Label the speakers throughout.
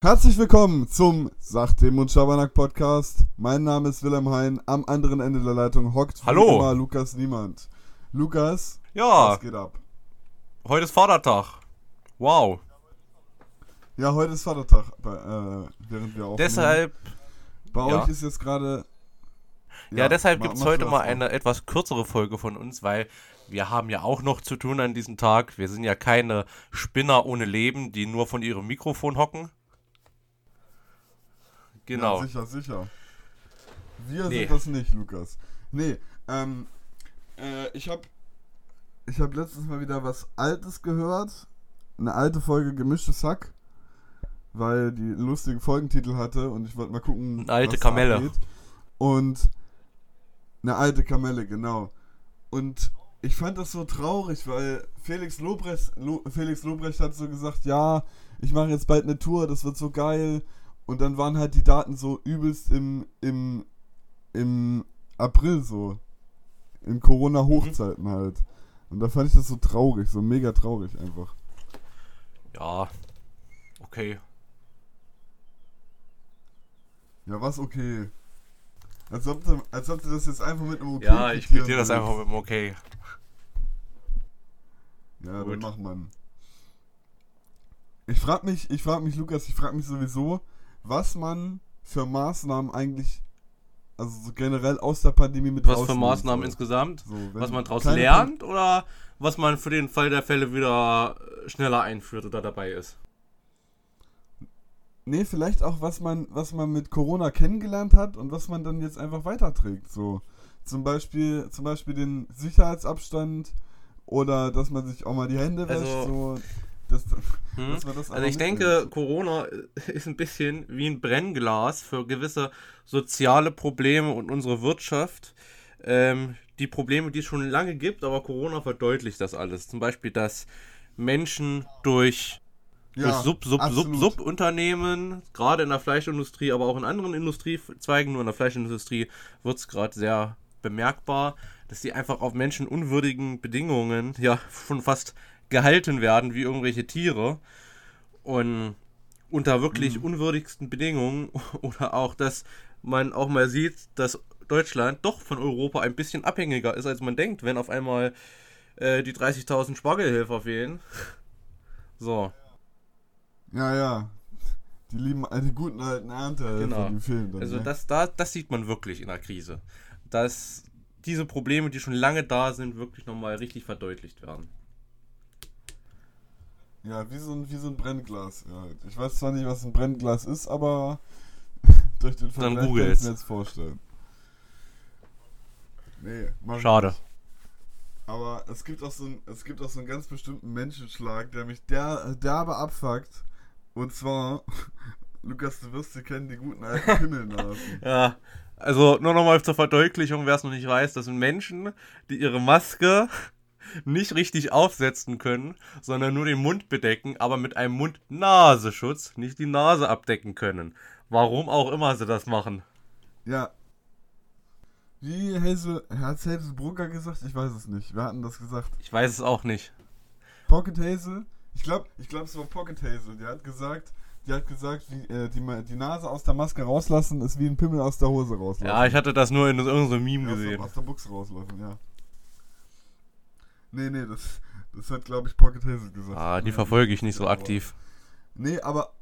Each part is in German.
Speaker 1: Herzlich willkommen zum Sachdem und Schabernack Podcast. Mein Name ist Wilhelm Hein. Am anderen Ende der Leitung hockt
Speaker 2: Hallo.
Speaker 1: immer Lukas Niemand. Lukas,
Speaker 2: Ja,
Speaker 1: was geht ab?
Speaker 2: heute ist Vatertag. Wow.
Speaker 1: Ja, heute ist Vatertag, bei, äh, während wir aufnehmen.
Speaker 2: Deshalb,
Speaker 1: Bei
Speaker 2: ja.
Speaker 1: euch ist jetzt gerade.
Speaker 2: ja, deshalb
Speaker 1: ma-
Speaker 2: gibt es heute mal eine etwas kürzere Folge von uns, weil wir haben ja auch noch zu tun an diesem Tag. Wir sind ja keine Spinner ohne Leben, die nur von ihrem Mikrofon hocken. Genau.
Speaker 1: Ja, sicher, sicher. Wir
Speaker 2: Nee.
Speaker 1: sind das nicht, Lukas. Nee, ähm, äh, ich hab, ich hab letztens mal wieder was Altes gehört. Eine alte Folge Gemischtes Hack. Weil die lustigen Folgentitel hatte und ich wollte mal gucken.
Speaker 2: Eine alte Kamelle.
Speaker 1: abgeht. Und eine alte Kamelle, genau. Und ich fand das so traurig, weil Felix Lobrecht, Lo, Felix Lobrecht hat so gesagt, ja, ich mache jetzt bald eine Tour, das wird so geil. Und dann waren halt die Daten so übelst im, im, im April so. In Corona-Hochzeiten halt. Und da fand ich das so traurig, so mega traurig einfach.
Speaker 2: Ja. Okay.
Speaker 1: Ja, was okay. Als ob, du, als ob du das jetzt einfach mit einem okay
Speaker 2: Ja, ich quittiere das einfach mit dem Okay.
Speaker 1: Ja, dann
Speaker 2: Gut.
Speaker 1: mach man. Ich frag mich, ich frag mich, Lukas, ich frag mich sowieso, was man für Maßnahmen eigentlich, also so generell aus der Pandemie mit
Speaker 2: Was für Maßnahmen
Speaker 1: soll.
Speaker 2: insgesamt?
Speaker 1: So,
Speaker 2: Was man daraus lernt oder was man für den Fall der Fälle wieder äh, schneller einführt oder dabei ist?
Speaker 1: Nee, vielleicht auch, was man, was man mit Corona kennengelernt hat und was man dann jetzt einfach weiterträgt. So. Zum Beispiel, zum Beispiel den Sicherheitsabstand oder dass man sich auch mal die Hände wäscht.
Speaker 2: Also-
Speaker 1: so. Das,
Speaker 2: Hm?
Speaker 1: dass man das
Speaker 2: Also ich denke,
Speaker 1: mitnimmt.
Speaker 2: Corona ist ein bisschen wie ein Brennglas für gewisse soziale Probleme und unsere Wirtschaft. Ähm, die Probleme, die es schon lange gibt, aber Corona verdeutlicht das alles. Zum Beispiel, dass Menschen durch, durch Sub, Sub, Sub. Subunternehmen, gerade in der Fleischindustrie, aber auch in anderen Industriezweigen, nur in der Fleischindustrie wird es gerade sehr bemerkbar, dass die einfach auf menschenunwürdigen Bedingungen ja schon fast gehalten werden wie irgendwelche Tiere und unter wirklich
Speaker 1: Mhm.
Speaker 2: unwürdigsten Bedingungen oder auch, dass man auch mal sieht, dass Deutschland doch von Europa ein bisschen abhängiger ist, als man denkt, wenn auf einmal äh, die 30.000 Spargelhelfer fehlen. So,
Speaker 1: Ja, ja. Die lieben äh, die guten alten Ernte,
Speaker 2: Genau.
Speaker 1: die fehlen dann.
Speaker 2: also
Speaker 1: ne?
Speaker 2: das, da, das sieht man wirklich in der Krise. Dass diese Probleme, die schon lange da sind, wirklich nochmal richtig verdeutlicht werden.
Speaker 1: Ja, wie so, ein, wie so ein Brennglas. Ja. Ich weiß zwar nicht, was ein Brennglas ist, aber durch den Vergleich kann ich
Speaker 2: googelt's.
Speaker 1: mir jetzt vorstellen. Nee, mach
Speaker 2: Schade.
Speaker 1: nicht. Aber es gibt auch so einen, es gibt auch so einen ganz bestimmten Menschenschlag, der mich der, derbe abfuckt. Und zwar, Lukas, du wirst sie kennen, die guten alten Pimmelnasen.
Speaker 2: Ja, also nur nochmal zur Verdeutlichung, wer es noch nicht weiß, das sind Menschen, die ihre Maske nicht richtig aufsetzen können, sondern nur den Mund bedecken, aber mit einem Mund-Nasenschutz nicht die Nase abdecken können. Warum auch immer sie das machen.
Speaker 1: Ja. Wie Hazel, hat Hazel Brugger gesagt? Ich weiß es nicht. Wir hatten das gesagt.
Speaker 2: Ich weiß es auch nicht.
Speaker 1: Pocket Hazel? Ich glaube, ich glaub, es war Pocket Hazel. Die hat gesagt, die hat gesagt, wie, äh, die, die Nase aus der Maske rauslassen ist wie ein Pimmel aus der Hose rauslassen.
Speaker 2: Ja, ich hatte das nur in irgendeinem Meme
Speaker 1: Ja,
Speaker 2: gesehen.
Speaker 1: aus der Buchse rauslassen, ja. Nee, nee, das, das hat, glaube ich, Pocket Hazel gesagt.
Speaker 2: Ah, die verfolge ich nicht so
Speaker 1: aber-
Speaker 2: aktiv.
Speaker 1: Nee, aber.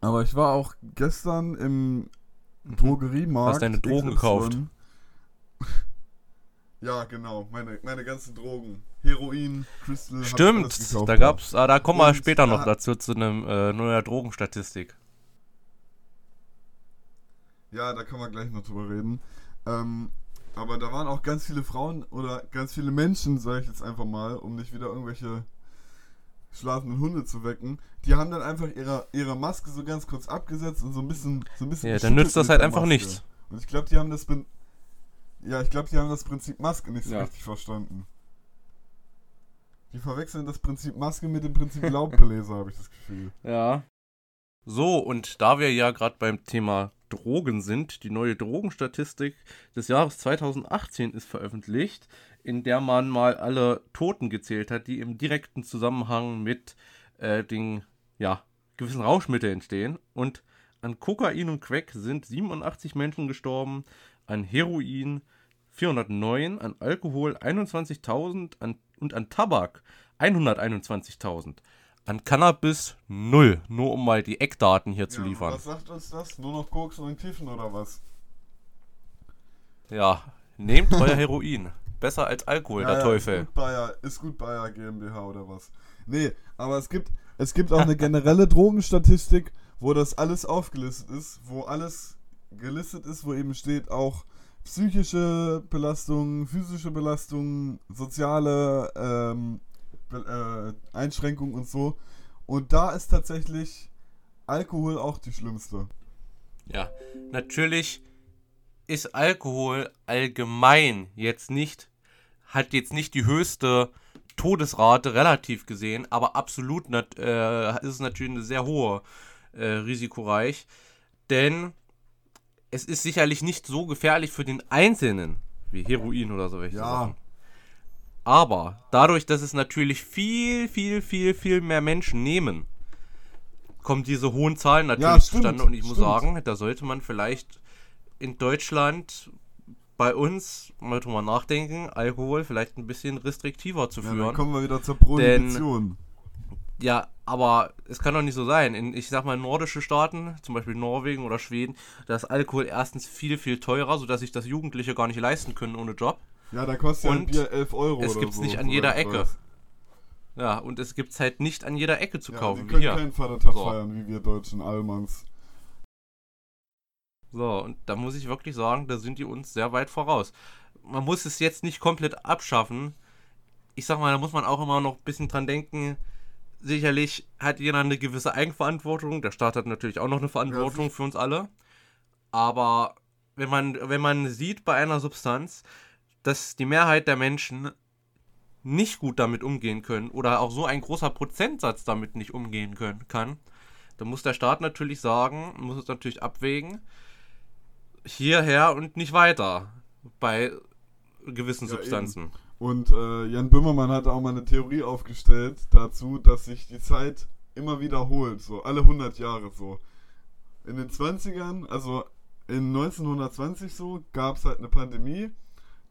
Speaker 1: Aber ich war auch gestern im
Speaker 2: Mhm.
Speaker 1: Drogeriemarkt.
Speaker 2: Hast deine Drogen
Speaker 1: XY.
Speaker 2: gekauft?
Speaker 1: Ja, genau. Meine, meine ganzen Drogen. Heroin, Crystal.
Speaker 2: Stimmt,
Speaker 1: gekauft,
Speaker 2: da gab's, ah, da kommen wir später noch
Speaker 1: da-
Speaker 2: dazu zu einem äh, neuer Drogenstatistik.
Speaker 1: Ja, da können wir gleich noch drüber reden. Ähm, aber da waren auch ganz viele Frauen oder ganz viele Menschen, sage ich jetzt einfach mal, um nicht wieder irgendwelche schlafenden Hunde zu wecken. Die haben dann einfach ihre, ihre Maske so ganz kurz abgesetzt und so ein bisschen, so ein bisschen.
Speaker 2: Ja, dann nützt das halt einfach
Speaker 1: Maske.
Speaker 2: nichts.
Speaker 1: Und ich glaube, die haben das. Prin- Ja, ich glaube, die haben das Prinzip Maske nicht so
Speaker 2: Ja.
Speaker 1: richtig verstanden. Die verwechseln das Prinzip Maske mit dem Prinzip Laubbläser, habe ich das Gefühl.
Speaker 2: Ja. So, und da wir ja gerade beim Thema Drogen sind, die neue Drogenstatistik des Jahres 2018 ist veröffentlicht, in der man mal alle Toten gezählt hat, die im direkten Zusammenhang mit äh, den ja, gewissen Rauschmittel entstehen. Und an Kokain und Crack sind 87 Menschen gestorben, an Heroin 409, an Alkohol 21.000 an, und an Tabak 121.000. An Cannabis 0. Nur um mal die Eckdaten hier zu
Speaker 1: Ja,
Speaker 2: liefern.
Speaker 1: Was sagt uns das? Nur noch Koks und Kiffen oder was?
Speaker 2: Ja, nehmt euer Heroin. Besser als Alkohol,
Speaker 1: Ja,
Speaker 2: der
Speaker 1: ja,
Speaker 2: Teufel.
Speaker 1: Ist gut, Bayer, ist gut Bayer GmbH oder was? Nee, aber es gibt, es gibt auch eine generelle Drogenstatistik, wo das alles aufgelistet ist, wo alles gelistet ist, wo eben steht auch psychische Belastungen, physische Belastungen, soziale ähm, äh, Einschränkungen und so. Und da ist tatsächlich Alkohol auch die schlimmste.
Speaker 2: Ja, natürlich ist Alkohol allgemein jetzt nicht, hat jetzt nicht die höchste Todesrate relativ gesehen, aber absolut nat äh, ist es natürlich eine sehr hohe äh, risikoreich, denn es ist sicherlich nicht so gefährlich für den Einzelnen wie Heroin oder so welche
Speaker 1: Ja.
Speaker 2: Sachen. Aber dadurch, dass es natürlich viel, viel, viel, viel mehr Menschen nehmen, kommen diese hohen Zahlen natürlich
Speaker 1: Ja, stimmt,
Speaker 2: zustande. Und ich muss
Speaker 1: stimmt.
Speaker 2: sagen, da sollte man vielleicht in Deutschland bei uns mal drüber nachdenken, Alkohol vielleicht ein bisschen restriktiver zu
Speaker 1: Ja, dann
Speaker 2: führen.
Speaker 1: kommen wir wieder zur Prohibition.
Speaker 2: Ja, aber es kann doch nicht so sein. In, ich sag mal, nordische Staaten, zum Beispiel Norwegen oder Schweden, da ist Alkohol erstens viel, viel teurer, sodass sich das Jugendliche gar nicht leisten können ohne Job.
Speaker 1: Ja, da kostet ja ein
Speaker 2: Und
Speaker 1: Bier 11 Euro
Speaker 2: es
Speaker 1: oder
Speaker 2: gibt's
Speaker 1: so.
Speaker 2: nicht an jeder Ecke
Speaker 1: weiß.
Speaker 2: Ja, und es gibt's halt nicht an jeder Ecke zu
Speaker 1: Ja,
Speaker 2: kaufen, wie
Speaker 1: können
Speaker 2: hier.
Speaker 1: keinen Vatertag
Speaker 2: So.
Speaker 1: feiern, wie wir deutschen Allmanns.
Speaker 2: So, und da muss ich wirklich sagen, da sind die uns sehr weit voraus. Man muss es jetzt nicht komplett abschaffen. Ich sag mal, da muss man auch immer noch ein bisschen dran denken. Sicherlich hat jeder eine gewisse Eigenverantwortung. Der Staat hat natürlich auch noch eine Verantwortung für uns alle. Aber wenn man, wenn man sieht bei einer Substanz, dass die Mehrheit der Menschen nicht gut damit umgehen können oder auch so ein großer Prozentsatz damit nicht umgehen können kann, dann muss der Staat natürlich sagen, muss es natürlich abwägen, hierher und nicht weiter bei gewissen
Speaker 1: Ja,
Speaker 2: Substanzen.
Speaker 1: Und äh, Jan Böhmermann hat auch mal eine Theorie aufgestellt dazu, dass sich die Zeit immer wiederholt, so alle 100 Jahre so. In den 20ern, also in 1920 so, gab es halt eine Pandemie.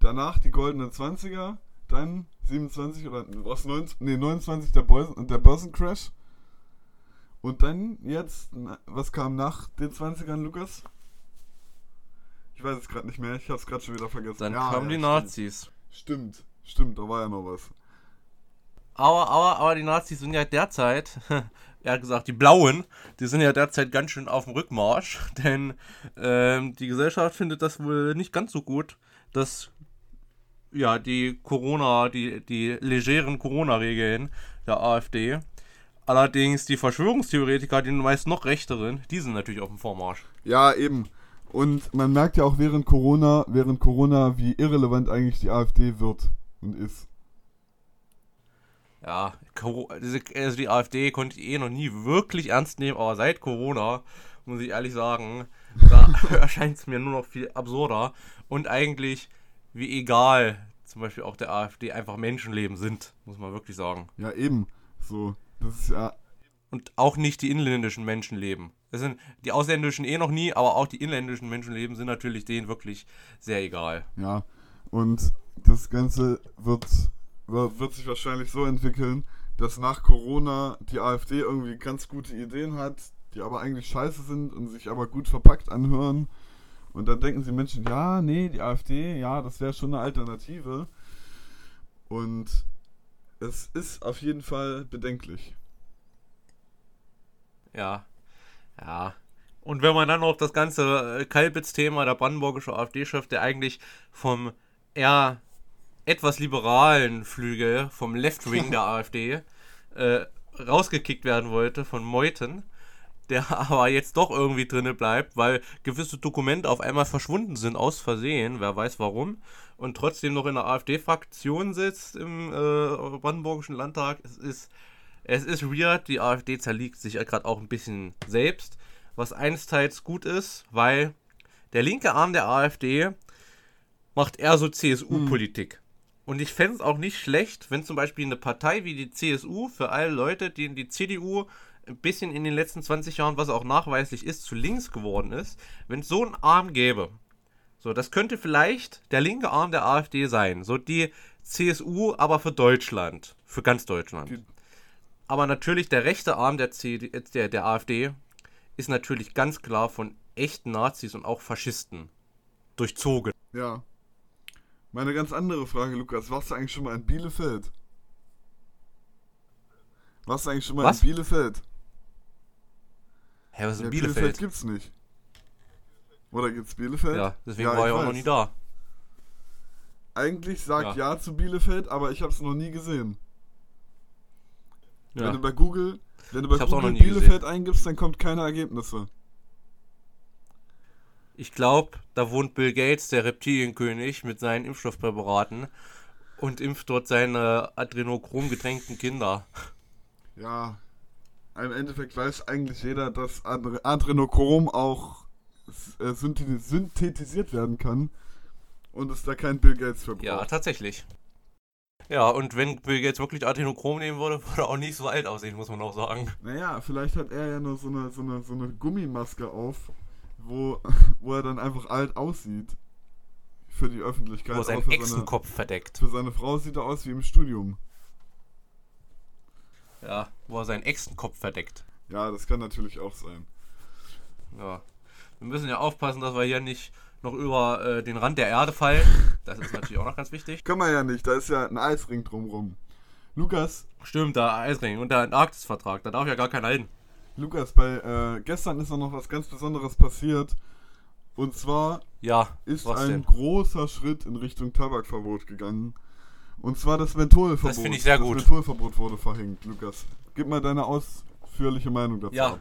Speaker 1: Danach die goldenen 20er, dann 27 oder was 19, nee, 29 der, Börsen, der Börsencrash. Und dann jetzt, was kam nach den 20ern, Lukas? Ich weiß es gerade nicht mehr, ich habe es gerade schon wieder vergessen.
Speaker 2: Dann
Speaker 1: Ja,
Speaker 2: kamen
Speaker 1: ja,
Speaker 2: die. Nazis.
Speaker 1: Stimmt, stimmt, da war ja noch was.
Speaker 2: Aber, aber, aber die Nazis sind ja derzeit, er hat gesagt, die Blauen, die sind ja derzeit ganz schön auf dem Rückmarsch, denn ähm, die Gesellschaft findet das wohl nicht ganz so gut, dass ja die Corona, die, die legeren Corona-Regeln der AfD. Allerdings die Verschwörungstheoretiker, die meist noch rechteren, die sind natürlich auf dem Vormarsch.
Speaker 1: Ja, eben. Und man merkt ja auch während Corona, während Corona, wie irrelevant eigentlich die AfD wird und ist.
Speaker 2: Ja, also die AfD konnte ich eh noch nie wirklich ernst nehmen, aber seit Corona, muss ich ehrlich sagen, da erscheint es mir nur noch viel absurder und eigentlich wie egal zum Beispiel auch der AfD einfach Menschenleben sind, muss man wirklich sagen.
Speaker 1: Ja, eben. So, das ist ja.
Speaker 2: Und auch nicht die inländischen Menschenleben. Das sind die ausländischen eh noch nie, aber auch die inländischen Menschenleben sind natürlich denen wirklich sehr egal.
Speaker 1: Ja. Und das Ganze wird, wird, wird sich wahrscheinlich so entwickeln, dass nach Corona die AfD irgendwie ganz gute Ideen hat, die aber eigentlich scheiße sind und sich aber gut verpackt anhören. Und dann denken sie Menschen, ja, nee, die AfD, ja, das wäre schon eine Alternative. Und es ist auf jeden Fall bedenklich.
Speaker 2: Ja, ja. Und wenn man dann noch das ganze äh, Kalbitz-Thema, der brandenburgische AfD-Chef, der eigentlich vom eher etwas liberalen Flügel, vom Left-Wing der AfD, äh, rausgekickt werden wollte von Meuthen, der aber jetzt doch irgendwie drinne bleibt, weil gewisse Dokumente auf einmal verschwunden sind, aus Versehen, wer weiß warum, und trotzdem noch in der AfD-Fraktion sitzt im äh, Brandenburgischen Landtag. Es ist, es ist weird, die AfD zerliegt sich ja gerade auch ein bisschen selbst, was einsteils gut ist, weil der linke Arm der AfD macht eher so CSU-Politik. Und ich fände es auch nicht schlecht, wenn zum Beispiel eine Partei wie die CSU für alle Leute, denen die CDU ein bisschen in den letzten 20 Jahren, was auch nachweislich ist, zu links geworden ist, wenn es so einen Arm gäbe, so, das könnte vielleicht der linke Arm der AfD sein. So die CSU, aber für Deutschland. Für ganz Deutschland. Aber natürlich der rechte Arm der, CD, der, der AfD ist natürlich ganz klar von echten Nazis und auch Faschisten durchzogen.
Speaker 1: Ja. Meine ganz andere Frage, Lukas, warst du eigentlich schon mal in Bielefeld? Warst du eigentlich schon mal
Speaker 2: Was?
Speaker 1: in Bielefeld?
Speaker 2: Hä, was ist
Speaker 1: Ja,
Speaker 2: in
Speaker 1: Bielefeld
Speaker 2: Bielefeld?
Speaker 1: gibt's nicht. Oder gibt's Bielefeld?
Speaker 2: Ja, deswegen
Speaker 1: Ja,
Speaker 2: war ich auch noch
Speaker 1: weiß.
Speaker 2: nie da.
Speaker 1: Eigentlich sagt
Speaker 2: Ja.
Speaker 1: ja. zu Bielefeld, aber ich habe es noch nie gesehen. Wenn
Speaker 2: Ja.
Speaker 1: du bei Google, wenn du bei
Speaker 2: hab's
Speaker 1: Google
Speaker 2: noch
Speaker 1: Bielefeld eingibst, dann kommt keine Ergebnisse.
Speaker 2: Ich glaube, da wohnt Bill Gates, der Reptilienkönig, mit seinen Impfstoffpräparaten und impft dort seine adrenochrom getränkten Kinder.
Speaker 1: Ja, im Endeffekt weiß eigentlich jeder, dass Adre- Adrenochrom auch äh, syntheti- synthetisiert werden kann und es da kein Bill Gates für braucht.
Speaker 2: Ja, tatsächlich. Ja, und wenn Bill Gates wirklich Adrenochrom nehmen würde, würde er auch nicht so alt aussehen, muss man auch sagen.
Speaker 1: Naja, vielleicht hat er ja nur so eine, so eine, so eine Gummimaske auf, wo, wo er dann einfach alt aussieht. Für die Öffentlichkeit.
Speaker 2: Wo er seinen
Speaker 1: seine,
Speaker 2: Echsenkopf verdeckt.
Speaker 1: für seine Frau sieht er aus wie im Studium.
Speaker 2: Ja, wo er seinen Echsenkopf verdeckt.
Speaker 1: Ja, das kann natürlich auch sein.
Speaker 2: Ja. Wir müssen ja aufpassen, dass wir hier nicht noch über äh, den Rand der Erde fallen. Das ist natürlich auch noch ganz wichtig.
Speaker 1: Kann man ja nicht, da ist ja ein Eisring drumrum. Lukas,
Speaker 2: Stimmt, der Eisring und der Antarktisvertrag, da darf ja gar keiner hin.
Speaker 1: Lukas, bei äh, gestern ist noch was ganz Besonderes passiert. Und zwar
Speaker 2: Ja,
Speaker 1: ist ein
Speaker 2: denn?
Speaker 1: großer Schritt in Richtung Tabakverbot gegangen. Und zwar das Mentholverbot.
Speaker 2: Das finde ich sehr gut.
Speaker 1: Das Mentholverbot wurde verhängt, Lukas. Gib mal deine ausführliche Meinung dazu
Speaker 2: Ja.
Speaker 1: ab.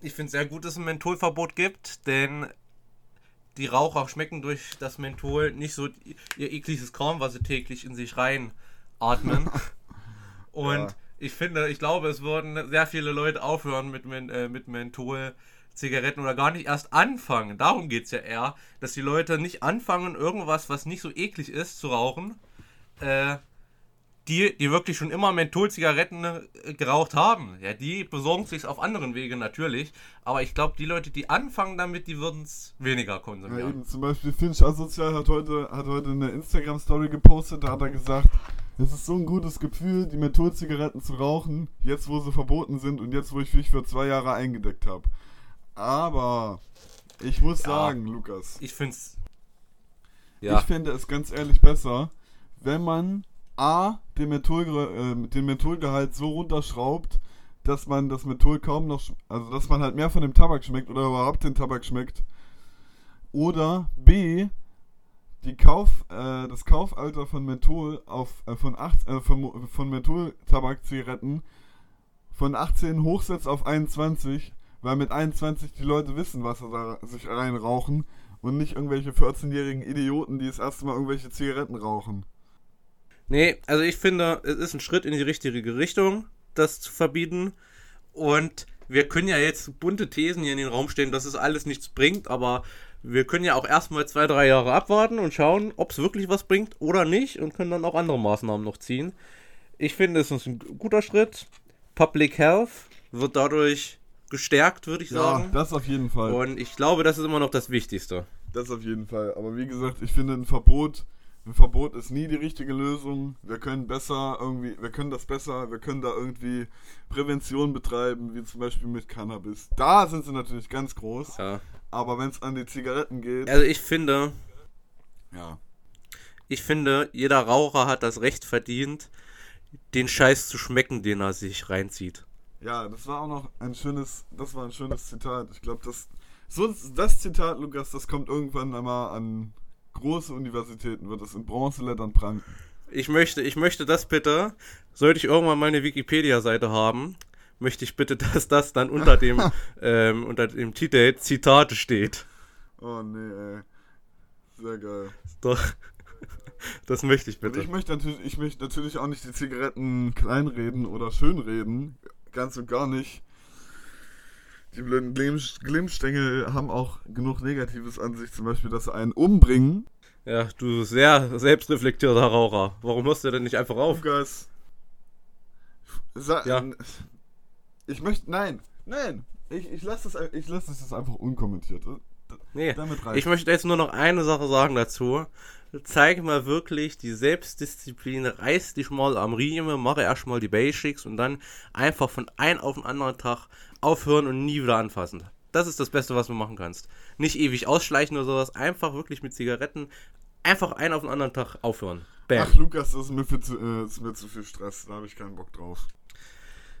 Speaker 2: Ich finde es sehr gut, dass es ein Mentholverbot gibt, denn die Raucher schmecken durch das Menthol nicht so ihr ekliges Kram, was sie täglich in sich rein atmen. Und
Speaker 1: Ja.
Speaker 2: ich finde, ich glaube, es würden sehr viele Leute aufhören mit, Men äh, mit Menthol. Zigaretten oder gar nicht erst anfangen. Darum geht es ja eher, dass die Leute nicht anfangen, irgendwas, was nicht so eklig ist, zu rauchen. Äh, die, die wirklich schon immer Mentholzigaretten äh, geraucht haben, ja, die besorgen sich auf anderen Wege natürlich. Aber ich glaube, die Leute, die anfangen damit, die würden es weniger
Speaker 1: Ja,
Speaker 2: konsumieren.
Speaker 1: eben, zum Beispiel Finch Asozial hat heute, hat heute eine Instagram-Story gepostet, da hat er gesagt, es ist so ein gutes Gefühl, die Mentholzigaretten zu rauchen, jetzt wo sie verboten sind und jetzt wo ich mich für zwei Jahre eingedeckt habe. Aber ich muss
Speaker 2: Ja.
Speaker 1: sagen, Lukas,
Speaker 2: Ich finde es.
Speaker 1: ich
Speaker 2: Ja,
Speaker 1: fände es ganz ehrlich besser, wenn man A, den, Menthol, äh, den Mentholgehalt so runterschraubt, dass man das Menthol kaum noch, also dass man halt mehr von dem Tabak schmeckt oder überhaupt den Tabak schmeckt. Oder B, die Kauf, äh, das Kaufalter von Menthol auf, äh, von, acht, äh, von, von Mentholtabak-Zigaretten von 18 hochsetzt auf 21, weil mit 21 die Leute wissen, was sie da sich reinrauchen und nicht irgendwelche 14-jährigen Idioten, die das erste Mal irgendwelche Zigaretten rauchen.
Speaker 2: Nee, also ich finde, es ist ein Schritt in die richtige Richtung, das zu verbieten. Und wir können ja jetzt bunte Thesen hier in den Raum stellen, dass es alles nichts bringt, aber wir können ja auch erstmal zwei, drei Jahre abwarten und schauen, ob es wirklich was bringt oder nicht und können dann auch andere Maßnahmen noch ziehen. Ich finde, es ist ein guter Schritt. Public Health wird dadurch gestärkt, würde ich
Speaker 1: Ja,
Speaker 2: sagen.
Speaker 1: das auf jeden Fall.
Speaker 2: Und ich glaube, das ist immer noch das Wichtigste.
Speaker 1: Das auf jeden Fall. Aber wie gesagt, ich finde ein Verbot, ein Verbot ist nie die richtige Lösung. Wir können besser irgendwie, wir können das besser, wir können da irgendwie Prävention betreiben, wie zum Beispiel mit Cannabis. Da sind sie natürlich ganz groß.
Speaker 2: Ja.
Speaker 1: Aber wenn es an die Zigaretten geht,
Speaker 2: Also ich finde,
Speaker 1: ja.
Speaker 2: Ich finde, jeder Raucher hat das Recht verdient, den Scheiß zu schmecken, den er sich reinzieht.
Speaker 1: Ja, das war auch noch ein schönes, das war ein schönes Zitat. Ich glaube, das, so, das Zitat, Lukas, das kommt irgendwann einmal an große Universitäten, wird es in Bronzelettern pranken.
Speaker 2: Ich möchte, ich möchte das bitte, sollte ich irgendwann mal eine Wikipedia-Seite haben, möchte ich bitte, dass das dann unter dem, ähm, unter dem Titel Zitate steht.
Speaker 1: Oh nee, ey. Sehr geil.
Speaker 2: Doch. Das möchte ich
Speaker 1: Und
Speaker 2: bitte.
Speaker 1: ich möchte natürlich, ich möchte natürlich auch nicht die Zigaretten kleinreden oder schönreden. Ganz und gar nicht. Die blöden Glimm- Glimmstängel haben auch genug Negatives an sich, zum Beispiel, dass sie einen umbringen.
Speaker 2: Ja, du sehr selbstreflektierter Raucher. Warum hörst du denn nicht einfach auf?
Speaker 1: Lukas, Sa
Speaker 2: Ja.
Speaker 1: Ich möchte. Nein, nein. Ich, ich lasse das, ich lass das jetzt einfach unkommentiert.
Speaker 2: Nee,
Speaker 1: Damit
Speaker 2: ich möchte jetzt nur noch eine Sache sagen dazu. Zeig mal wirklich die Selbstdisziplin, reiß dich mal am Riemen, mache erstmal die Basics und dann einfach von einem auf den anderen Tag aufhören und nie wieder anfassen. Das ist das Beste, was du machen kannst. Nicht ewig ausschleichen oder sowas, einfach wirklich mit Zigaretten, einfach einen auf den anderen Tag aufhören. Bam.
Speaker 1: Ach, Lukas, das ist mir, zu, äh, ist mir zu viel Stress. Da habe ich keinen Bock drauf.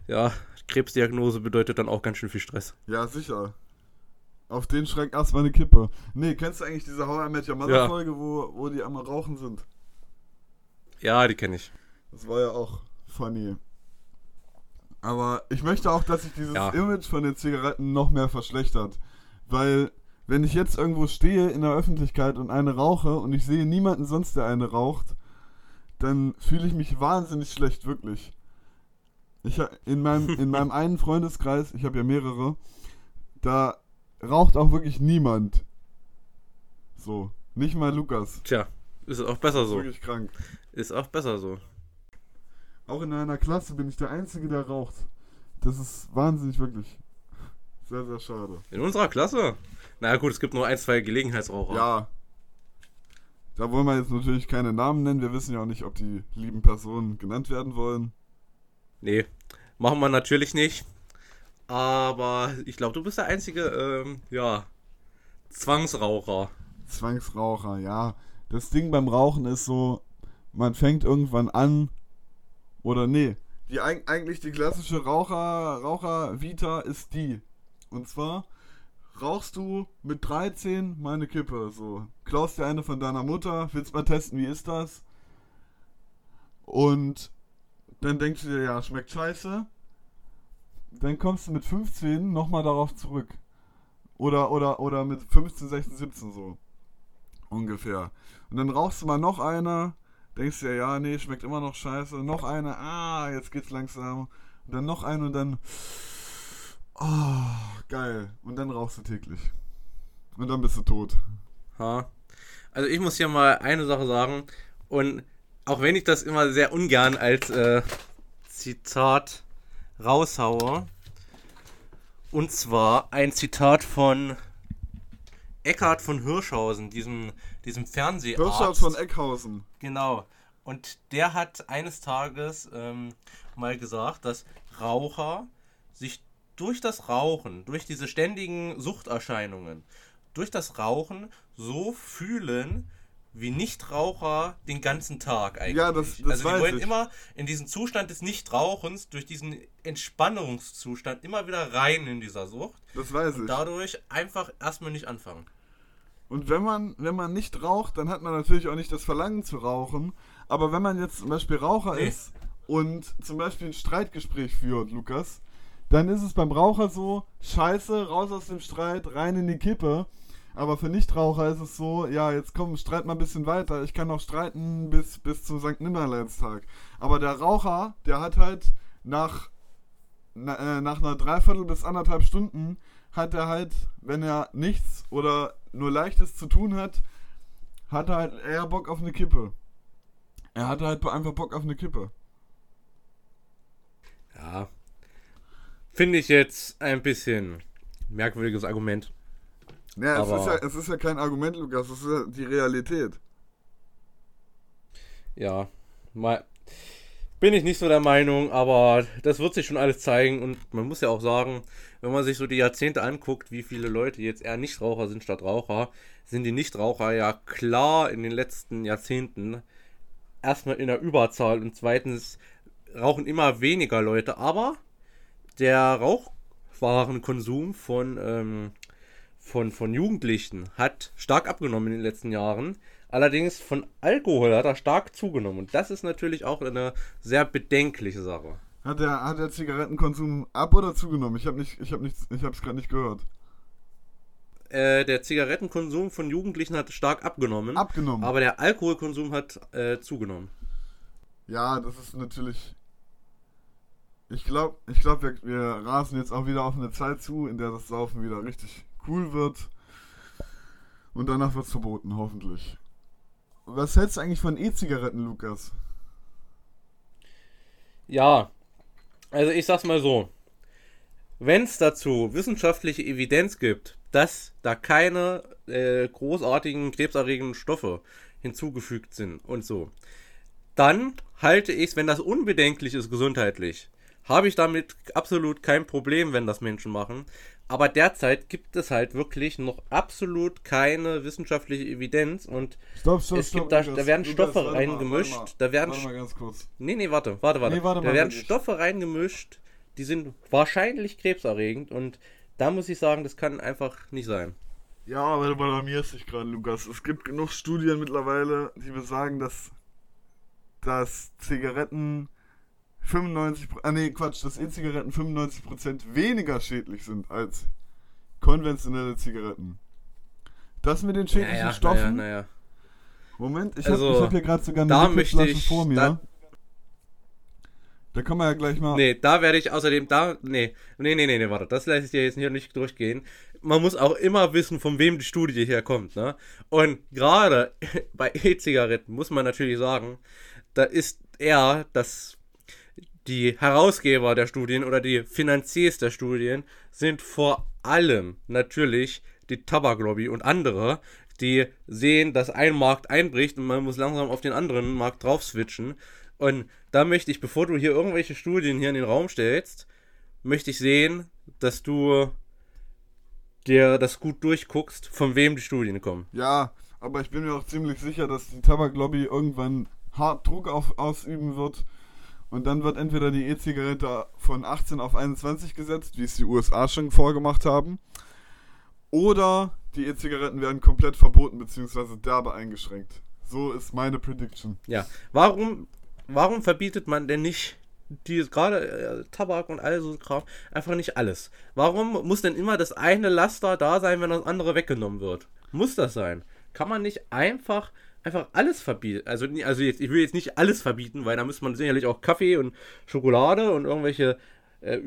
Speaker 2: Ja, Krebsdiagnose bedeutet dann auch ganz schön viel Stress.
Speaker 1: Ja, sicher. Auf den schreckt erstmal eine Kippe. Nee, kennst du eigentlich diese How I Met Your Mother
Speaker 2: Ja.
Speaker 1: Folge, wo, wo die einmal rauchen sind?
Speaker 2: Ja, die kenne ich.
Speaker 1: Das war ja auch funny. Aber ich möchte auch, dass sich dieses
Speaker 2: Ja.
Speaker 1: Image von den Zigaretten noch mehr verschlechtert. Weil, wenn ich jetzt irgendwo stehe in der Öffentlichkeit und eine rauche und ich sehe niemanden sonst, der eine raucht, dann fühle ich mich wahnsinnig schlecht, wirklich. Ich, in, meinem, in meinem einen Freundeskreis, ich habe ja mehrere, da raucht auch wirklich niemand. So. Nicht mal Lukas.
Speaker 2: Tja, ist auch besser
Speaker 1: Das ist
Speaker 2: so.
Speaker 1: wirklich krank.
Speaker 2: Ist auch besser so.
Speaker 1: Auch in einer Klasse bin ich der Einzige, der raucht. Das ist wahnsinnig, wirklich. Sehr, sehr schade.
Speaker 2: In unserer Klasse? Na gut, es gibt nur ein, zwei Gelegenheitsraucher.
Speaker 1: Ja. Da wollen wir jetzt natürlich keine Namen nennen. Wir wissen ja auch nicht, ob die lieben Personen genannt werden wollen.
Speaker 2: Nee, machen wir natürlich nicht. Aber ich glaube, du bist der einzige, ähm, ja, Zwangsraucher.
Speaker 1: Zwangsraucher, ja. Das Ding beim Rauchen ist so, man fängt irgendwann an. Oder nee. Die, eig- eigentlich die klassische Raucher, Raucher-Vita ist die. Und zwar rauchst du mit 13 mal eine Kippe. So, klaust dir eine von deiner Mutter, willst mal testen, wie ist das? Und dann denkst du dir, ja, schmeckt scheiße. Dann kommst du mit 15 nochmal darauf zurück. Oder, oder, oder mit 15, 16, 17 so. Ungefähr. Und dann rauchst du mal noch eine, denkst dir, ja, nee, schmeckt immer noch scheiße. Noch eine, ah, jetzt geht's langsam. Und dann noch eine und dann, oh, geil. Und dann rauchst du täglich. Und dann bist du tot.
Speaker 2: Ha. Also ich muss hier mal eine Sache sagen. Und auch wenn ich das immer sehr ungern als äh, Zitat raushaue. Und zwar ein Zitat von Eckhard von Hirschhausen, diesem, diesem Fernseharzt.
Speaker 1: Hirschhaus von Eckhausen.
Speaker 2: Genau. Und der hat eines Tages ähm, mal gesagt, dass Raucher sich durch das Rauchen, durch diese ständigen Suchterscheinungen, durch das Rauchen so fühlen wie Nichtraucher den ganzen Tag eigentlich.
Speaker 1: Ja, das- das
Speaker 2: also die
Speaker 1: weiß
Speaker 2: wollen
Speaker 1: ich.
Speaker 2: immer in diesen Zustand des Nichtrauchens, durch diesen Entspannungszustand immer wieder rein in dieser Sucht
Speaker 1: Das weiß
Speaker 2: und
Speaker 1: ich.
Speaker 2: dadurch einfach erstmal nicht anfangen.
Speaker 1: Und wenn man, wenn man nicht raucht, dann hat man natürlich auch nicht das Verlangen zu rauchen. Aber wenn man jetzt zum Beispiel Raucher
Speaker 2: Nee.
Speaker 1: ist und zum Beispiel ein Streitgespräch führt, Lukas, dann ist es beim Raucher so, scheiße, raus aus dem Streit, rein in die Kippe. Aber für Nichtraucher ist es so, ja, jetzt komm, streit mal ein bisschen weiter. Ich kann noch streiten bis, bis zum St. Nimmerleinstag. Aber der Raucher, der hat halt nach, na, äh, nach einer Dreiviertel bis anderthalb Stunden, hat er halt, wenn er nichts oder nur leichtes zu tun hat, hat er halt eher Bock auf eine Kippe. Er hat halt einfach Bock auf eine Kippe.
Speaker 2: Ja. Finde ich jetzt ein bisschen merkwürdiges Argument.
Speaker 1: Ja, es ist ja, es ist ja kein Argument, Lukas, es ist ja die Realität.
Speaker 2: Ja, mal. Bin ich nicht so der Meinung, aber das wird sich schon alles zeigen und man muss ja auch sagen, wenn man sich so die Jahrzehnte anguckt, wie viele Leute jetzt eher Nichtraucher sind statt Raucher, sind die Nichtraucher ja klar in den letzten Jahrzehnten erstmal in der Überzahl und zweitens rauchen immer weniger Leute, aber der Rauchwarenkonsum von, ähm, von, von Jugendlichen hat stark abgenommen in den letzten Jahren. Allerdings von Alkohol hat er stark zugenommen. Und das ist natürlich auch eine sehr bedenkliche Sache.
Speaker 1: Hat der, hat der Zigarettenkonsum ab oder zugenommen? Ich habe nicht, ich habe nichts, ich habe es gerade nicht gehört.
Speaker 2: Äh, der Zigarettenkonsum von Jugendlichen hat stark abgenommen.
Speaker 1: Abgenommen.
Speaker 2: Aber der Alkoholkonsum hat äh, zugenommen.
Speaker 1: Ja, das ist natürlich. Ich glaube, ich glaub, wir, wir rasen jetzt auch wieder auf eine Zeit zu, in der das Saufen wieder richtig cool wird. Und danach wird es verboten, hoffentlich. Was hältst du eigentlich von E-Zigaretten, Lukas?
Speaker 2: Ja, Also ich sag's mal so. Wenn es dazu wissenschaftliche Evidenz gibt, dass da keine äh, großartigen krebserregenden Stoffe hinzugefügt sind und so, dann halte ich es, wenn das unbedenklich ist gesundheitlich, habe ich damit absolut kein Problem, wenn das Menschen machen. Aber derzeit gibt es halt wirklich noch absolut keine wissenschaftliche Evidenz und
Speaker 1: Stopp, stopp,
Speaker 2: es
Speaker 1: stopp.
Speaker 2: gibt da, da werden Stoffe
Speaker 1: mal,
Speaker 2: reingemischt,
Speaker 1: mal,
Speaker 2: da werden
Speaker 1: Warte mal ganz kurz.
Speaker 2: Nee, nee, warte, warte, warte.
Speaker 1: Nee, warte
Speaker 2: da werden. Stoffe reingemischt, die sind wahrscheinlich krebserregend und da muss ich sagen, das kann einfach nicht sein.
Speaker 1: Ja, aber du alarmierst dich gerade, Lukas. Es gibt genug Studien mittlerweile, die besagen, dass, dass Zigaretten 95, ah nee, Quatsch, dass E-Zigaretten 95% weniger schädlich sind als konventionelle Zigaretten. Das mit den schädlichen
Speaker 2: Naja,
Speaker 1: Stoffen.
Speaker 2: naja, naja.
Speaker 1: Moment, ich
Speaker 2: Also,
Speaker 1: habe hab hier gerade sogar eine
Speaker 2: möchte
Speaker 1: Flasche
Speaker 2: ich-
Speaker 1: vor mir.
Speaker 2: da-
Speaker 1: Da kann man ja gleich mal.
Speaker 2: Nee, da werde ich außerdem da. Nee, nee, nee, nee, nee, warte. Das lasse ich dir jetzt hier nicht durchgehen. Man muss auch immer wissen, von wem die Studie herkommt, ne? Und gerade bei E-Zigaretten muss man natürlich sagen, da ist eher das. Die Herausgeber der Studien oder die Finanziers der Studien sind vor allem natürlich die Tabaklobby und andere, die sehen, dass ein Markt einbricht und man muss langsam auf den anderen Markt drauf switchen. Und da möchte ich, bevor du hier irgendwelche Studien hier in den Raum stellst, möchte ich sehen, dass du dir das gut durchguckst, von wem die Studien kommen.
Speaker 1: Ja, aber ich bin mir auch ziemlich sicher, dass die Tabaklobby irgendwann hart Druck auf, ausüben wird. Und dann wird entweder die E-Zigarette von 18 auf 21 gesetzt, wie es die USA schon vorgemacht haben. Oder die E-Zigaretten werden komplett verboten bzw. derbe eingeschränkt. So ist meine Prediction.
Speaker 2: Ja, warum, warum verbietet man denn nicht die gerade äh, Tabak und all so Kram einfach nicht alles? Warum muss denn immer das eine Laster da sein, wenn das andere weggenommen wird? Muss das sein? Kann man nicht einfach einfach alles verbieten? Also also jetzt ich will jetzt nicht alles verbieten, weil da müsste man sicherlich auch Kaffee und Schokolade und irgendwelche äh,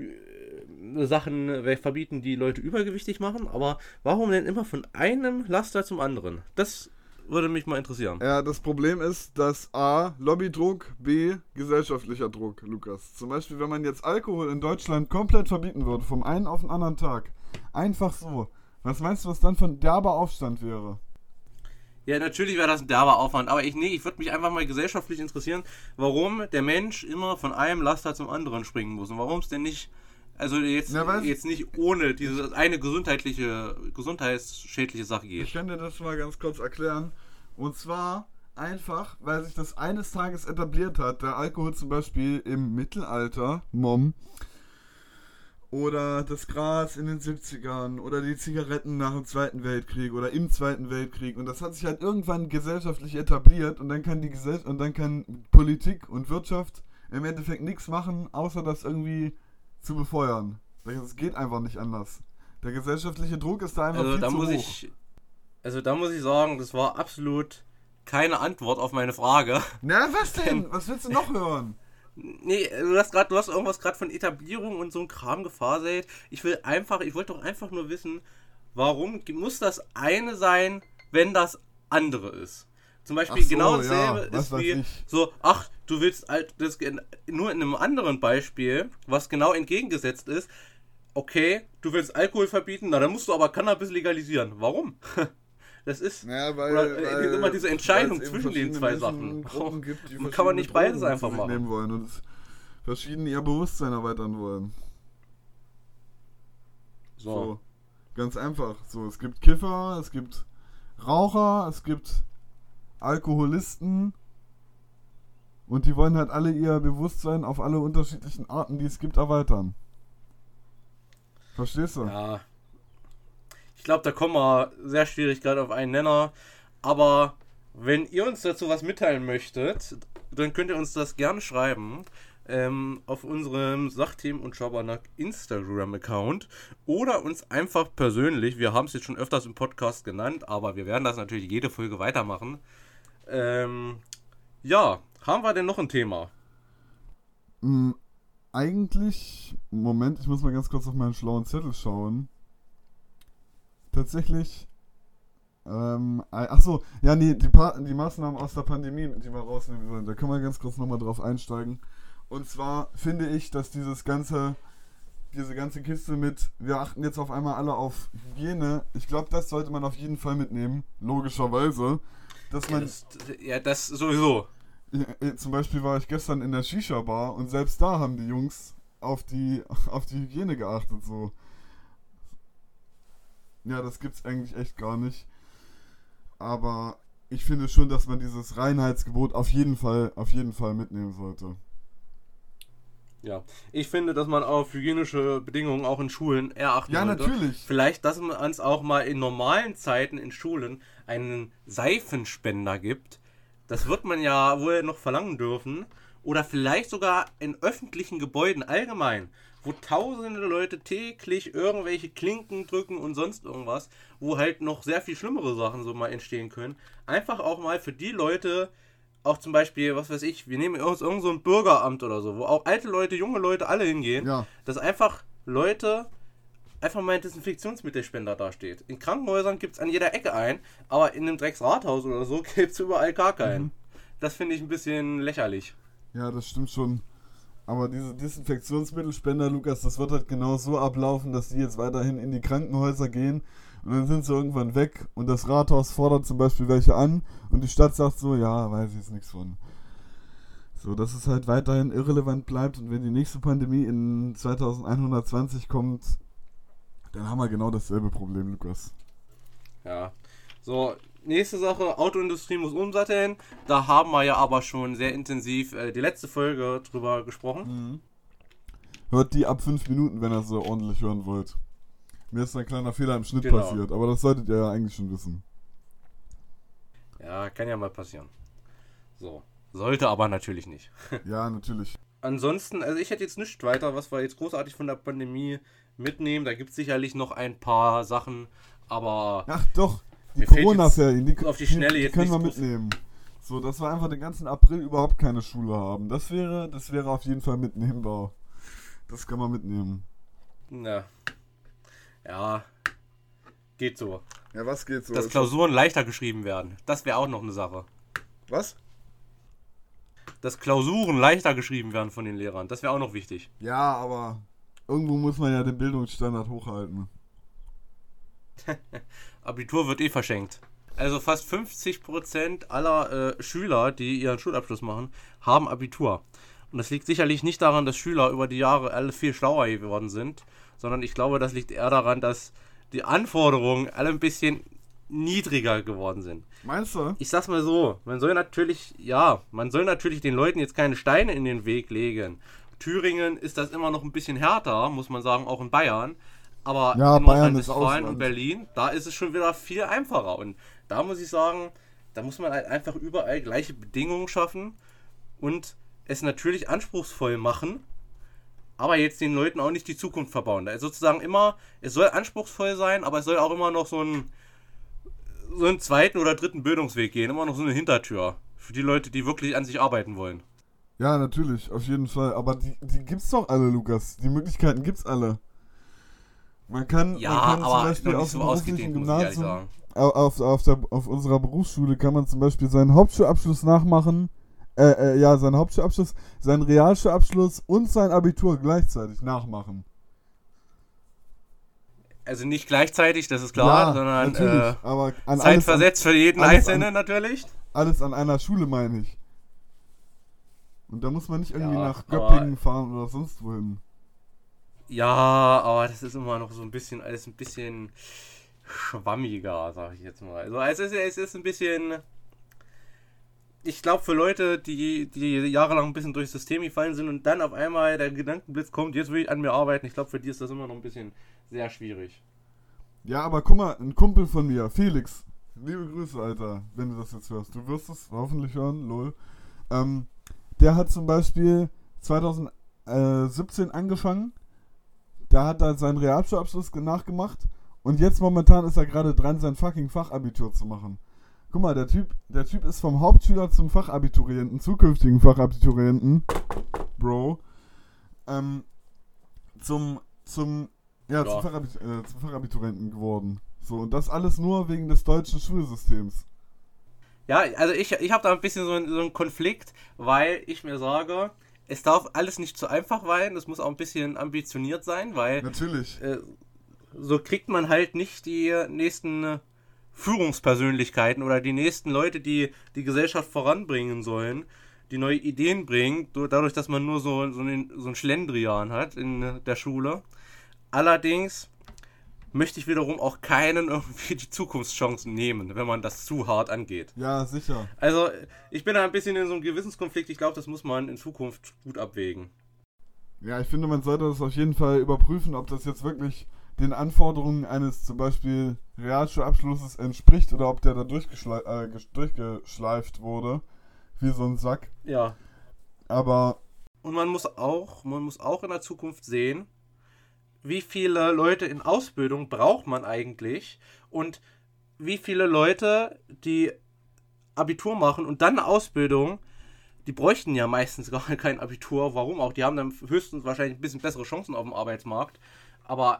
Speaker 2: Sachen verbieten, die Leute übergewichtig machen, aber warum denn immer von einem Laster zum anderen? Das würde mich mal interessieren.
Speaker 1: Ja, das Problem ist, dass A, Lobbydruck, B, gesellschaftlicher Druck, Lukas. Zum Beispiel, wenn man jetzt Alkohol in Deutschland komplett verbieten würde, vom einen auf den anderen Tag. Einfach so. Was meinst du, was dann von derber Aufstand wäre?
Speaker 2: Ja, natürlich wäre das ein derber Aufwand, aber ich, nee, ich würde mich einfach mal gesellschaftlich interessieren, warum der Mensch immer von einem Laster zum anderen springen muss und warum es denn nicht, also jetzt,
Speaker 1: Na,
Speaker 2: jetzt nicht ohne diese eine gesundheitliche, gesundheitsschädliche Sache geht.
Speaker 1: Ich kann dir das mal ganz kurz erklären. Und zwar einfach, weil sich das eines Tages etabliert hat, der Alkohol zum Beispiel im Mittelalter, Mom, oder das Gras in den 70ern, oder die Zigaretten nach dem Zweiten Weltkrieg oder im Zweiten Weltkrieg. Und das hat sich halt irgendwann gesellschaftlich etabliert und dann kann die Gesell und dann kann Politik und Wirtschaft im Endeffekt nichts machen, außer das irgendwie zu befeuern. Das geht einfach nicht anders. Der gesellschaftliche Druck ist da einfach
Speaker 2: Also
Speaker 1: viel
Speaker 2: da
Speaker 1: zu
Speaker 2: muss
Speaker 1: hoch.
Speaker 2: ich, also da muss ich sagen, das war absolut keine Antwort auf meine Frage.
Speaker 1: Na, was denn? Was willst du noch hören?
Speaker 2: Nee, du hast gerade, du hast irgendwas gerade von Etablierung und so ein Kram gefaselt. Ich will einfach, ich wollte doch einfach nur wissen, warum muss das eine sein, wenn das andere ist? Zum Beispiel
Speaker 1: so,
Speaker 2: genau
Speaker 1: ja,
Speaker 2: dasselbe
Speaker 1: was
Speaker 2: ist wie
Speaker 1: ich.
Speaker 2: so, ach, du willst halt das nur in einem anderen Beispiel, was genau entgegengesetzt ist. Okay, du willst Alkohol verbieten, na dann musst du aber Cannabis legalisieren. Warum? Das ist
Speaker 1: Ja, weil,
Speaker 2: Oder, äh,
Speaker 1: weil
Speaker 2: immer diese Entscheidung zwischen den zwei Sachen.
Speaker 1: Gruppen gibt, die
Speaker 2: kann man nicht beides einfach machen.
Speaker 1: nehmen wollen und verschieden ihr Bewusstsein erweitern wollen.
Speaker 2: so.
Speaker 1: So. Ganz einfach. So, es gibt Kiffer, es gibt Raucher, es gibt Alkoholisten und die wollen halt alle ihr Bewusstsein auf alle unterschiedlichen Arten, die es gibt, erweitern. Verstehst du?
Speaker 2: Ja. Ich glaube, da kommen wir sehr schwierig gerade auf einen Nenner. Aber wenn ihr uns dazu was mitteilen möchtet, dann könnt ihr uns das gerne schreiben. Ähm, auf unserem Sachteam und Schabernack Instagram-Account oder uns einfach persönlich, wir haben es jetzt schon öfters im Podcast genannt, aber wir werden das natürlich jede Folge weitermachen. Ähm, ja, haben wir denn noch ein Thema?
Speaker 1: Mm, eigentlich, Moment, ich muss mal ganz kurz auf meinen schlauen Zettel schauen. Tatsächlich, ähm, äh, ach so, ja, nee, die, pa die Maßnahmen aus der Pandemie, die wir rausnehmen sollen, da können wir ganz kurz nochmal drauf einsteigen. Und zwar finde ich, dass dieses ganze, diese ganze Kiste mit, wir achten jetzt auf einmal alle auf Hygiene, ich glaube, das sollte man auf jeden Fall mitnehmen, logischerweise. Dass
Speaker 2: Ja
Speaker 1: man,
Speaker 2: das, ja, das sowieso.
Speaker 1: Ja, Zum Beispiel war ich gestern in der Shisha-Bar und selbst da haben die Jungs auf die, auf die Hygiene geachtet, so. Ja, das gibt's eigentlich echt gar nicht. Aber ich finde schon, dass man dieses Reinheitsgebot auf jeden Fall, auf jeden Fall mitnehmen sollte.
Speaker 2: Ja. Ich finde, dass man auf hygienische Bedingungen auch in Schulen eher achten
Speaker 1: Ja,
Speaker 2: sollte.
Speaker 1: natürlich.
Speaker 2: Vielleicht, dass man es auch mal in normalen Zeiten in Schulen einen Seifenspender gibt. Das wird man ja wohl noch verlangen dürfen. Oder vielleicht sogar in öffentlichen Gebäuden allgemein, wo tausende Leute täglich irgendwelche Klinken drücken und sonst irgendwas, wo halt noch sehr viel schlimmere Sachen so mal entstehen können. Einfach auch mal für die Leute, auch zum Beispiel, was weiß ich, wir nehmen uns irgend so ein Bürgeramt oder so, wo auch alte Leute, junge Leute alle hingehen,
Speaker 1: Ja.
Speaker 2: dass einfach Leute einfach mal ein Desinfektionsmittelspender dasteht. In Krankenhäusern gibt es an jeder Ecke einen, aber in einem Drecksrathaus oder so gibt es überall gar keinen. Das finde ich ein bisschen lächerlich.
Speaker 1: Ja, das stimmt schon. Aber diese Desinfektionsmittelspender, Lukas, das wird halt genau so ablaufen, dass die jetzt weiterhin in die Krankenhäuser gehen und dann sind sie irgendwann weg und das Rathaus fordert zum Beispiel welche an und die Stadt sagt so, ja, weiß ich jetzt nichts von. So, dass es halt weiterhin irrelevant bleibt und wenn die nächste Pandemie in 2120 kommt, dann haben wir genau dasselbe Problem, Lukas.
Speaker 2: Ja. So, nächste Sache, Autoindustrie muss umsatteln. Da haben wir ja aber schon sehr intensiv äh, die letzte Folge drüber gesprochen.
Speaker 1: Hört die ab 5 Minuten, wenn ihr so ordentlich hören wollt. Mir ist ein kleiner Fehler im Schnitt
Speaker 2: Genau.
Speaker 1: passiert, aber das solltet ihr ja eigentlich schon wissen.
Speaker 2: Ja, kann ja mal passieren. So. Sollte aber natürlich nicht.
Speaker 1: Ja, natürlich.
Speaker 2: Ansonsten, also ich hätte jetzt nichts weiter, was wir jetzt großartig von der Pandemie mitnehmen. Da gibt es sicherlich noch ein paar Sachen, aber
Speaker 1: Ach doch, die Corona-Ferien, die,
Speaker 2: auf die Schnelle jetzt
Speaker 1: können wir mitnehmen. So, dass wir einfach den ganzen April überhaupt keine Schule haben. Das wäre, das wäre auf jeden Fall mitnehmbar. Das kann man mitnehmen.
Speaker 2: na, ja, geht so.
Speaker 1: Ja, was geht so?
Speaker 2: Dass Klausuren leichter geschrieben werden, das wäre auch noch eine Sache.
Speaker 1: was?
Speaker 2: Dass Klausuren leichter geschrieben werden von den Lehrern, das wäre auch noch wichtig.
Speaker 1: Ja, aber irgendwo muss man ja den Bildungsstandard hochhalten.
Speaker 2: Abitur wird eh verschenkt. Also fast 50% aller äh, Schüler, die ihren Schulabschluss machen, haben Abitur. Und das liegt sicherlich nicht daran, dass Schüler über die Jahre alle viel schlauer geworden sind, sondern ich glaube, das liegt eher daran, dass die Anforderungen alle ein bisschen niedriger geworden sind.
Speaker 1: Meinst du?
Speaker 2: Ich sag's mal so, man soll natürlich, ja, man soll natürlich den Leuten jetzt keine Steine in den Weg legen. Thüringen ist das immer noch ein bisschen härter, muss man sagen, auch in Bayern. Aber
Speaker 1: Ja,
Speaker 2: in
Speaker 1: Bayern ist
Speaker 2: Nordrhein-Westfalen und Berlin, da ist es schon wieder viel einfacher. Und da muss ich sagen, da muss man halt einfach überall gleiche Bedingungen schaffen und es natürlich anspruchsvoll machen, aber jetzt den Leuten auch nicht die Zukunft verbauen. Da ist sozusagen immer, es soll anspruchsvoll sein, aber es soll auch immer noch so ein so einen zweiten oder dritten Bildungsweg gehen, immer noch so eine Hintertür. Für die Leute, die wirklich an sich arbeiten wollen.
Speaker 1: Ja, natürlich, auf jeden Fall. Aber die, die gibt's doch alle, Lukas. Die Möglichkeiten gibt's alle. Man kann,
Speaker 2: Ja,
Speaker 1: man kann zum Beispiel auf
Speaker 2: nicht
Speaker 1: dem
Speaker 2: so
Speaker 1: beruflichen Gymnasium, auf, auf, der, auf unserer Berufsschule kann man zum Beispiel seinen Hauptschulabschluss nachmachen. Äh, äh, ja, seinen Hauptschulabschluss, seinen Realschulabschluss und sein Abitur gleichzeitig nachmachen.
Speaker 2: Also nicht gleichzeitig, das ist klar, sondern
Speaker 1: natürlich,
Speaker 2: äh,
Speaker 1: aber an
Speaker 2: zeitversetzt für jeden
Speaker 1: alles
Speaker 2: Einzelnen
Speaker 1: an-
Speaker 2: natürlich.
Speaker 1: alles an einer Schule meine ich. Und da muss man nicht irgendwie
Speaker 2: Ja,
Speaker 1: nach Göppingen fahren oder sonst wohin.
Speaker 2: Ja, aber das ist immer noch so ein bisschen, alles ein bisschen schwammiger, sag ich jetzt mal. Also es ist, es ist ein bisschen. Ich glaube, für Leute, die, die jahrelang ein bisschen durchs System gefallen sind und dann auf einmal der Gedankenblitz kommt, jetzt will ich an mir arbeiten, ich glaube, für die ist das immer noch ein bisschen sehr schwierig.
Speaker 1: Ja, aber guck mal, ein Kumpel von mir, Felix. Liebe Grüße, Alter, wenn du das jetzt hörst. Du wirst es hoffentlich hören, lol. Ähm, der hat zum Beispiel 2017 angefangen. Da hat er seinen Realschulabschluss ge- nachgemacht. Und jetzt momentan ist er gerade dran, sein fucking Fachabitur zu machen. Guck mal, der Typ, der Typ ist vom Hauptschüler zum Fachabiturienten, zukünftigen Fachabiturienten, Bro, ähm, zum, zum, ja,
Speaker 2: Ja.
Speaker 1: Zum, Fachabit äh, zum Fachabiturienten geworden. So, und das alles nur wegen des deutschen Schulsystems.
Speaker 2: Ja, also ich, ich habe da ein bisschen so einen, so einen Konflikt, weil ich mir sage, es darf alles nicht zu einfach sein, es muss auch ein bisschen ambitioniert sein, weil
Speaker 1: Natürlich.
Speaker 2: äh, so kriegt man halt nicht die nächsten Führungspersönlichkeiten oder die nächsten Leute, die die Gesellschaft voranbringen sollen, die neue Ideen bringen, dadurch, dass man nur so, so, einen, so einen Schlendrian hat in der Schule. Allerdings möchte ich wiederum auch keinen irgendwie die Zukunftschancen nehmen, wenn man das zu hart angeht.
Speaker 1: Ja, sicher.
Speaker 2: Also, ich bin da ein bisschen in so einem Gewissenskonflikt. Ich glaube, das muss man in Zukunft gut abwägen.
Speaker 1: Ja, ich finde, man sollte das auf jeden Fall überprüfen, ob das jetzt wirklich den Anforderungen eines zum Beispiel Realschulabschlusses entspricht oder ob der da durchgeschlei äh, ges- durchgeschleift wurde, wie so ein Sack.
Speaker 2: Ja.
Speaker 1: Aber
Speaker 2: Und man muss auch, man muss auch in der Zukunft sehen, wie viele Leute in Ausbildung braucht man eigentlich und wie viele Leute, die Abitur machen und dann eine Ausbildung, die bräuchten ja meistens gar kein Abitur. Warum auch? Die haben dann höchstens wahrscheinlich ein bisschen bessere Chancen auf dem Arbeitsmarkt. Aber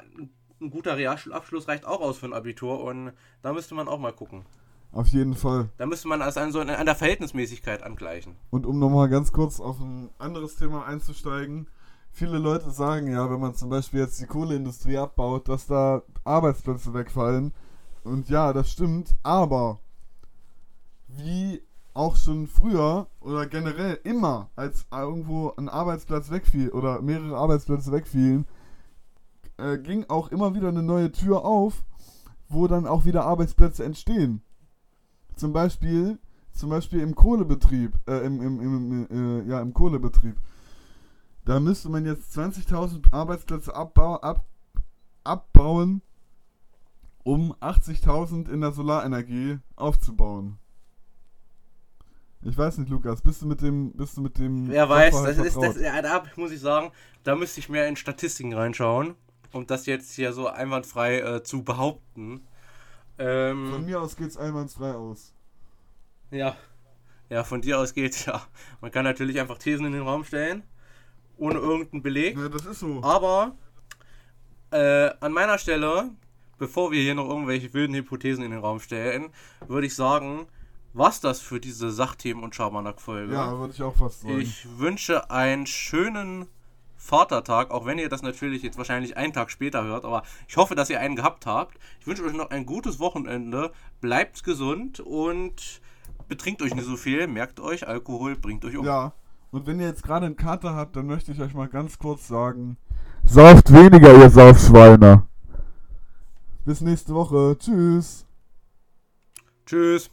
Speaker 2: ein guter Realschulabschluss reicht auch aus für ein Abitur und da müsste man auch mal gucken.
Speaker 1: auf jeden Fall.
Speaker 2: Da müsste man das an, so an der Verhältnismäßigkeit angleichen.
Speaker 1: Und um nochmal ganz kurz auf ein anderes Thema einzusteigen. Viele Leute sagen ja, wenn man zum Beispiel jetzt die Kohleindustrie abbaut, dass da Arbeitsplätze wegfallen. Und ja, das stimmt, aber wie auch schon früher oder generell immer, als irgendwo ein Arbeitsplatz wegfiel oder mehrere Arbeitsplätze wegfielen, äh, ging auch immer wieder eine neue Tür auf, wo dann auch wieder Arbeitsplätze entstehen. Zum Beispiel, zum Beispiel im Kohlebetrieb, äh, im, im, im, äh, ja, im Kohlebetrieb. Da müsste man jetzt 20.000 Arbeitsplätze abbau ab, abbauen, um 80.000 in der Solarenergie aufzubauen. Ich weiß nicht, Lukas, bist du mit dem, bist du mit dem
Speaker 2: Wer weiß, das ist, das, ja, da muss ich sagen, da müsste ich mehr in Statistiken reinschauen, um das jetzt hier so einwandfrei äh, zu behaupten.
Speaker 1: Von
Speaker 2: Ähm,
Speaker 1: mir aus geht's einwandfrei aus.
Speaker 2: ja. Ja, von dir aus geht's ja. Man kann natürlich einfach Thesen in den Raum stellen, ohne irgendeinen Beleg.
Speaker 1: Ja, das ist so.
Speaker 2: Aber äh, an meiner Stelle, bevor wir hier noch irgendwelche wilden Hypothesen in den Raum stellen, würde ich sagen, was das für diese Sachthemen und Schabernack-Folge.
Speaker 1: Ja, würde ich auch fast sagen.
Speaker 2: Ich wünsche einen schönen Vatertag, auch wenn ihr das natürlich jetzt wahrscheinlich einen Tag später hört, aber ich hoffe, dass ihr einen gehabt habt. Ich wünsche euch noch ein gutes Wochenende. Bleibt gesund und betrinkt euch nicht so viel. Merkt euch, Alkohol bringt euch um.
Speaker 1: Ja, und wenn ihr jetzt gerade einen Kater habt, dann möchte ich euch mal ganz kurz sagen: Sauft weniger, ihr Saufschweine. Bis nächste Woche. Tschüss.
Speaker 2: Tschüss.